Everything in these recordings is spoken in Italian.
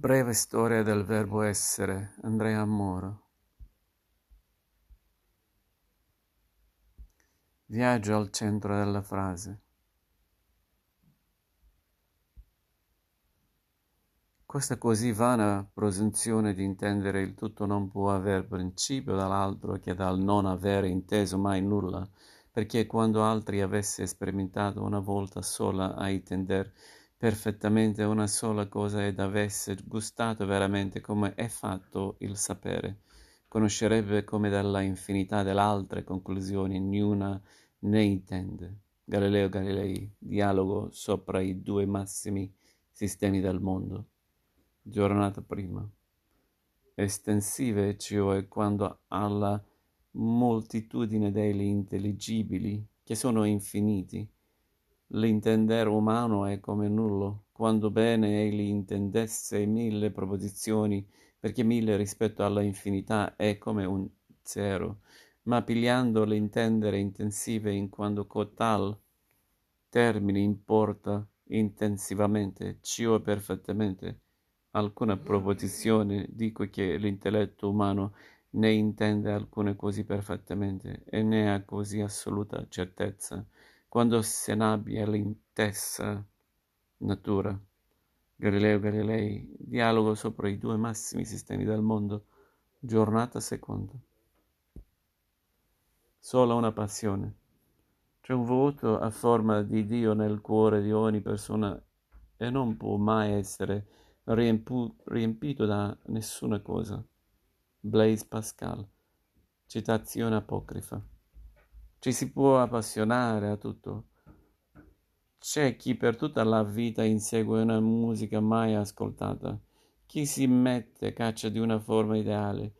Breve storia del verbo essere, Andrea Moro. Viaggio al centro della frase. Questa così vana presunzione di intendere il tutto non può aver principio dall'altro che dal non avere inteso mai nulla, perché quando altri avesse sperimentato una volta sola a intender perfettamente una sola cosa ed avesse gustato veramente come è fatto il sapere, conoscerebbe come dalla infinità delle altre conclusioni niuna ne intende. Galileo Galilei, dialogo sopra i due massimi sistemi del mondo. Giornata prima. Estensive, cioè quando alla moltitudine degli intelligibili, che sono infiniti, L'intendere umano è come nullo, quando bene egli intendesse mille proposizioni, perché mille rispetto alla infinità è come un zero, ma pigliando l'intendere intensive in quando cotal termini importa intensivamente, cio perfettamente, alcuna proposizione, dico che l'intelletto umano ne intende alcune così perfettamente e ne ha così assoluta certezza quando se n'abbia l'intessa natura. Galileo Galilei, dialogo sopra i due massimi sistemi del mondo, giornata seconda. Sola una passione. C'è un vuoto a forma di Dio nel cuore di ogni persona e non può mai essere riempu- riempito da nessuna cosa. Blaise Pascal. Citazione apocrifa. Ci si può appassionare a tutto. C'è chi per tutta la vita insegue una musica mai ascoltata, chi si mette caccia di una forma ideale,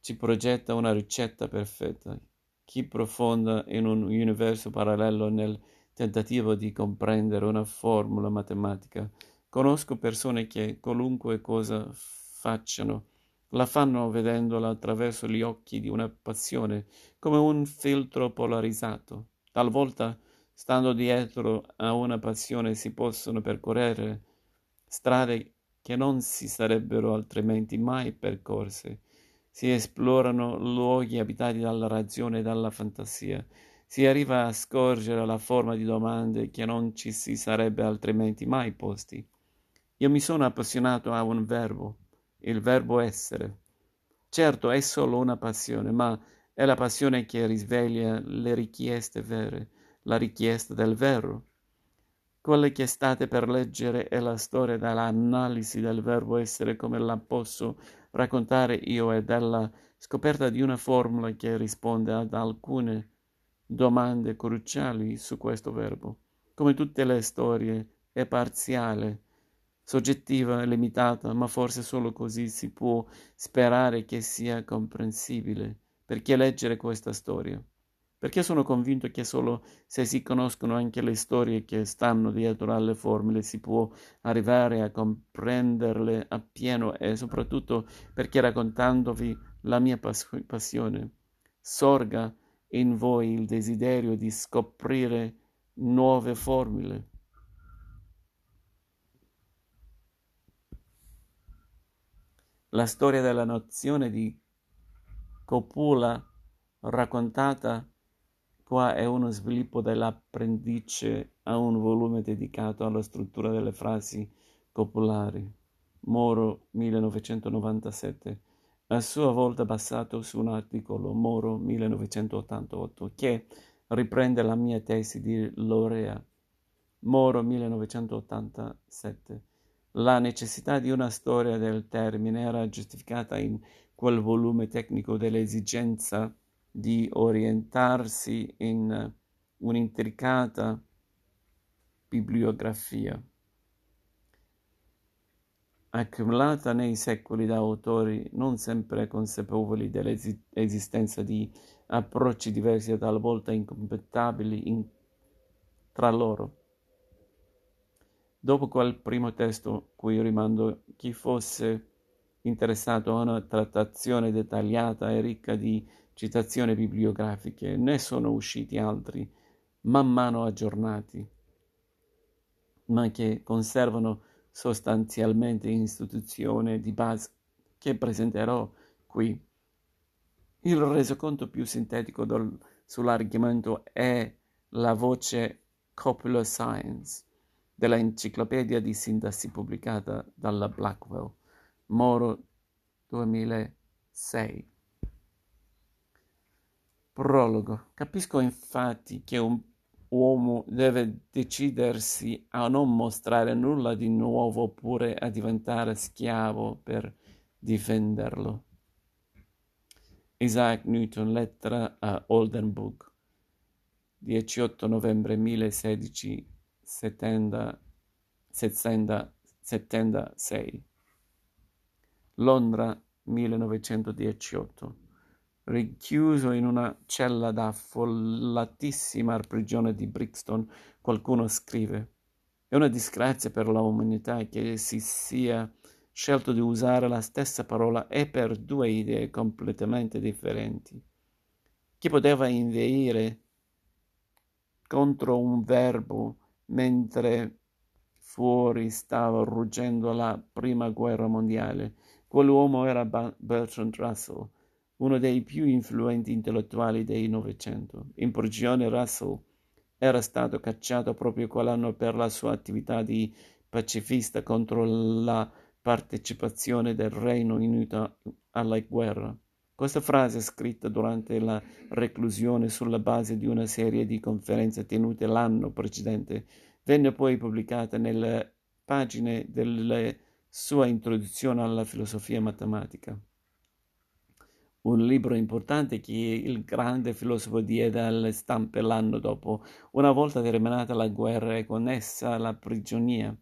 ci progetta una ricetta perfetta, chi profonda in un universo parallelo nel tentativo di comprendere una formula matematica. Conosco persone che qualunque cosa facciano la fanno vedendola attraverso gli occhi di una passione, come un filtro polarizzato. Talvolta, stando dietro a una passione, si possono percorrere strade che non si sarebbero altrimenti mai percorse. Si esplorano luoghi abitati dalla ragione e dalla fantasia. Si arriva a scorgere la forma di domande che non ci si sarebbe altrimenti mai posti. Io mi sono appassionato a un verbo il verbo essere. Certo, è solo una passione, ma è la passione che risveglia le richieste vere, la richiesta del vero. Quella che state per leggere è la storia dell'analisi del verbo essere come la posso raccontare io e della scoperta di una formula che risponde ad alcune domande cruciali su questo verbo. Come tutte le storie, è parziale, soggettiva e limitata, ma forse solo così si può sperare che sia comprensibile. Perché leggere questa storia? Perché sono convinto che solo se si conoscono anche le storie che stanno dietro alle formule si può arrivare a comprenderle appieno e soprattutto perché raccontandovi la mia passione sorga in voi il desiderio di scoprire nuove formule. La storia della nozione di copula raccontata qua è uno sviluppo dell'appendice a un volume dedicato alla struttura delle frasi copulari. Moro 1997, a sua volta basato su un articolo Moro 1988 che riprende la mia tesi di laurea. Moro 1987 la necessità di una storia del termine era giustificata in quel volume tecnico dell'esigenza di orientarsi in un'intricata bibliografia accumulata nei secoli da autori non sempre consapevoli dell'esistenza di approcci diversi e talvolta incompatibili in, tra loro. Dopo quel primo testo, cui rimando chi fosse interessato a una trattazione dettagliata e ricca di citazioni bibliografiche, ne sono usciti altri, man mano aggiornati, ma che conservano sostanzialmente istituzione di base che presenterò qui. Il resoconto più sintetico del, sull'argomento è la voce Copula Science della enciclopedia di sintassi pubblicata dalla Blackwell, Moro 2006. Prologo. Capisco infatti che un uomo deve decidersi a non mostrare nulla di nuovo oppure a diventare schiavo per difenderlo. Isaac Newton, lettera a Oldenburg, 18 novembre 1676. Londra, 1918 rinchiuso in una cella d'affollatissima prigione di Brixton, qualcuno scrive è una disgrazia per l'umanità che si sia scelto di usare la stessa parola e per due idee completamente differenti. Chi poteva inveire contro un verbo mentre fuori stava ruggendo la prima guerra mondiale? Quell'uomo era Bertrand Russell, uno dei più influenti intellettuali del Novecento. In prigione Russell era stato cacciato proprio quell'anno per la sua attività di pacifista contro la partecipazione del Regno Unito alla guerra. Questa frase, scritta durante la reclusione sulla base di una serie di conferenze tenute l'anno precedente, venne poi pubblicata nelle pagine della sua introduzione alla filosofia matematica. Un libro importante che il grande filosofo diede alle stampe l'anno dopo, una volta terminata la guerra e con essa la prigionia,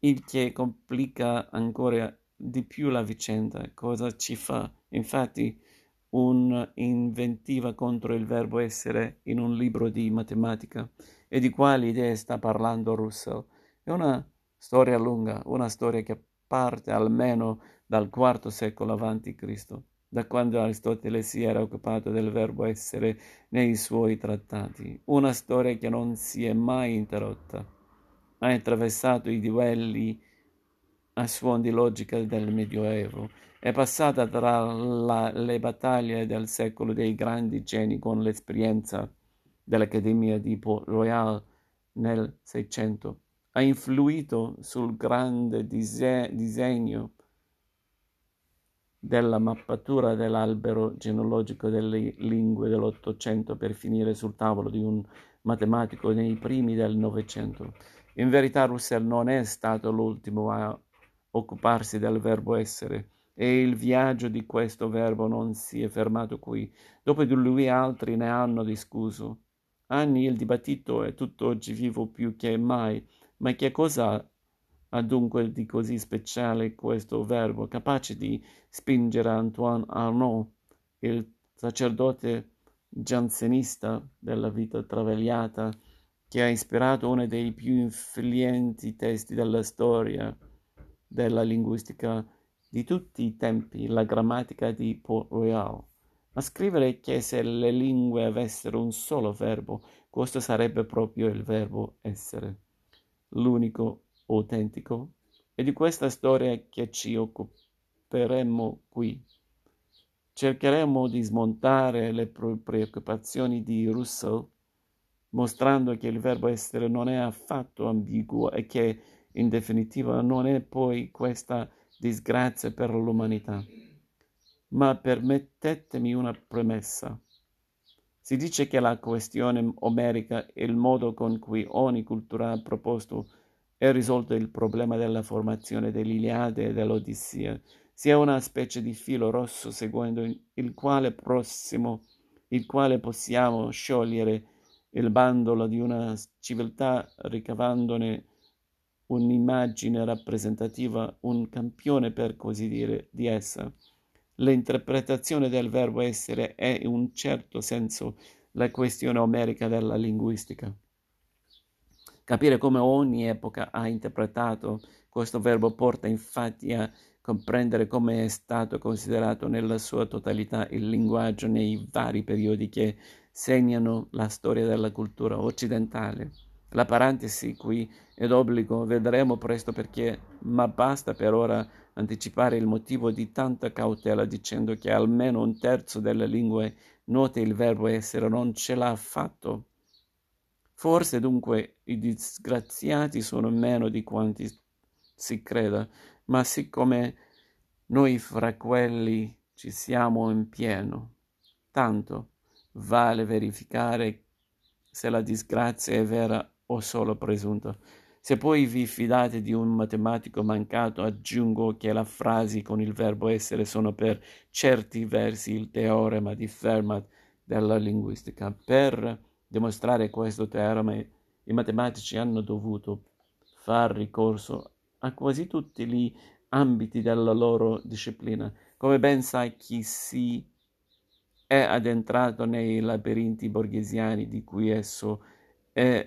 il che complica ancora di più la vicenda. Cosa ci fa? Infatti, un'inventiva contro il verbo essere in un libro di matematica e di quali idee sta parlando Russell. È una storia lunga, una storia che parte almeno dal IV secolo a.C da quando Aristotele si era occupato del verbo essere nei suoi trattati, una storia che non si è mai interrotta. Ha attraversato i duelli a suon di logica del Medioevo, è passata tra la, le battaglie del secolo dei grandi geni con l'esperienza dell'Accademia di Port Royal nel Seicento, ha influito sul grande dise- disegno della mappatura dell'albero genealogico delle lingue dell'Ottocento per finire sul tavolo di un matematico nei primi del Novecento. In verità Russell non è stato l'ultimo a occuparsi del verbo essere e il viaggio di questo verbo non si è fermato qui. Dopo di lui altri ne hanno discusso. Anni il dibattito è tutt'oggi vivo più che mai, ma che cosa ha dunque di così speciale questo verbo, capace di spingere Antoine Arnaud, il sacerdote giansenista della vita travagliata, che ha ispirato uno dei più influenti testi della storia della linguistica di tutti i tempi, la grammatica di Port Royal, a scrivere che se le lingue avessero un solo verbo, questo sarebbe proprio il verbo essere, l'unico autentico, è di questa storia che ci occuperemo qui. Cercheremo di smontare le preoccupazioni di Russell, mostrando che il verbo essere non è affatto ambiguo e che, in definitiva, non è poi questa disgrazia per l'umanità. Ma permettetemi una premessa. Si dice che la questione omerica e il modo con cui ogni cultura ha proposto e risolto il problema della formazione dell'Iliade e dell'Odissea, sia una specie di filo rosso seguendo il quale prossimo, il quale possiamo sciogliere il bandolo di una civiltà ricavandone un'immagine rappresentativa, un campione per così dire di essa. L'interpretazione del verbo essere è in un certo senso la questione omerica della linguistica. Capire come ogni epoca ha interpretato questo verbo porta infatti a comprendere come è stato considerato nella sua totalità il linguaggio nei vari periodi che segnano la storia della cultura occidentale. La parentesi qui è d'obbligo, vedremo presto perché, ma basta per ora anticipare il motivo di tanta cautela dicendo che almeno un terzo delle lingue note il verbo essere non ce l'ha affatto. Forse dunque i disgraziati sono meno di quanti si creda, ma siccome noi fra quelli ci siamo in pieno, tanto vale verificare se la disgrazia è vera o solo presunta. Se poi vi fidate di un matematico mancato, aggiungo che le frasi con il verbo essere sono per certi versi il teorema di Fermat della linguistica. Per dimostrare questo teorema i matematici hanno dovuto far ricorso a quasi tutti gli ambiti della loro disciplina. Come ben sai chi si è addentrato nei labirinti borghesiani di cui esso è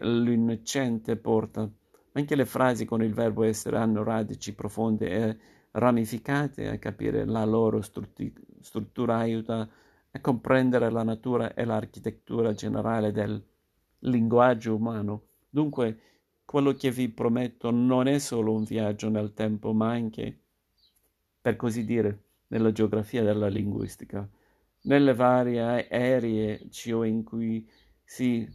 l'innocente porta. Anche le frasi con il verbo essere hanno radici profonde e ramificate a capire la loro struttura aiuta a comprendere la natura e l'architettura generale del linguaggio umano. Dunque, quello che vi prometto non è solo un viaggio nel tempo, ma anche, per così dire, nella geografia della linguistica, nelle varie aree in cui si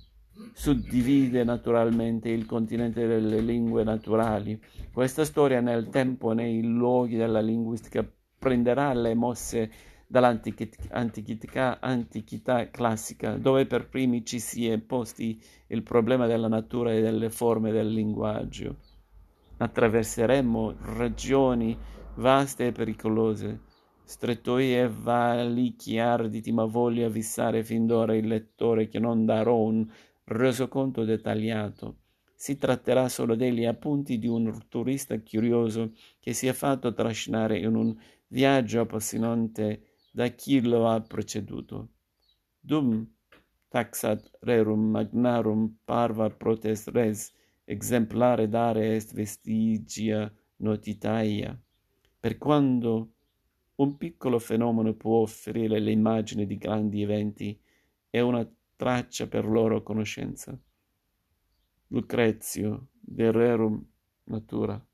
suddivide naturalmente il continente delle lingue naturali. Questa storia nel tempo, nei luoghi della linguistica, prenderà le mosse dall'antichità antichità classica, dove per primi ci si è posti il problema della natura e delle forme del linguaggio. Attraverseremo regioni vaste e pericolose, strettoie e valichi arditi, ma voglio avvisare fin d'ora il lettore che non darò un resoconto dettagliato. Si tratterà solo degli appunti di un turista curioso che si è fatto trascinare in un viaggio appassionante da chi lo ha preceduto. Dum taxat rerum magnarum parva protest res exemplare dare est vestigia notitaia. Per quando un piccolo fenomeno può offrire l'immagine di grandi eventi, è una traccia per loro conoscenza. Lucrezio, de rerum natura.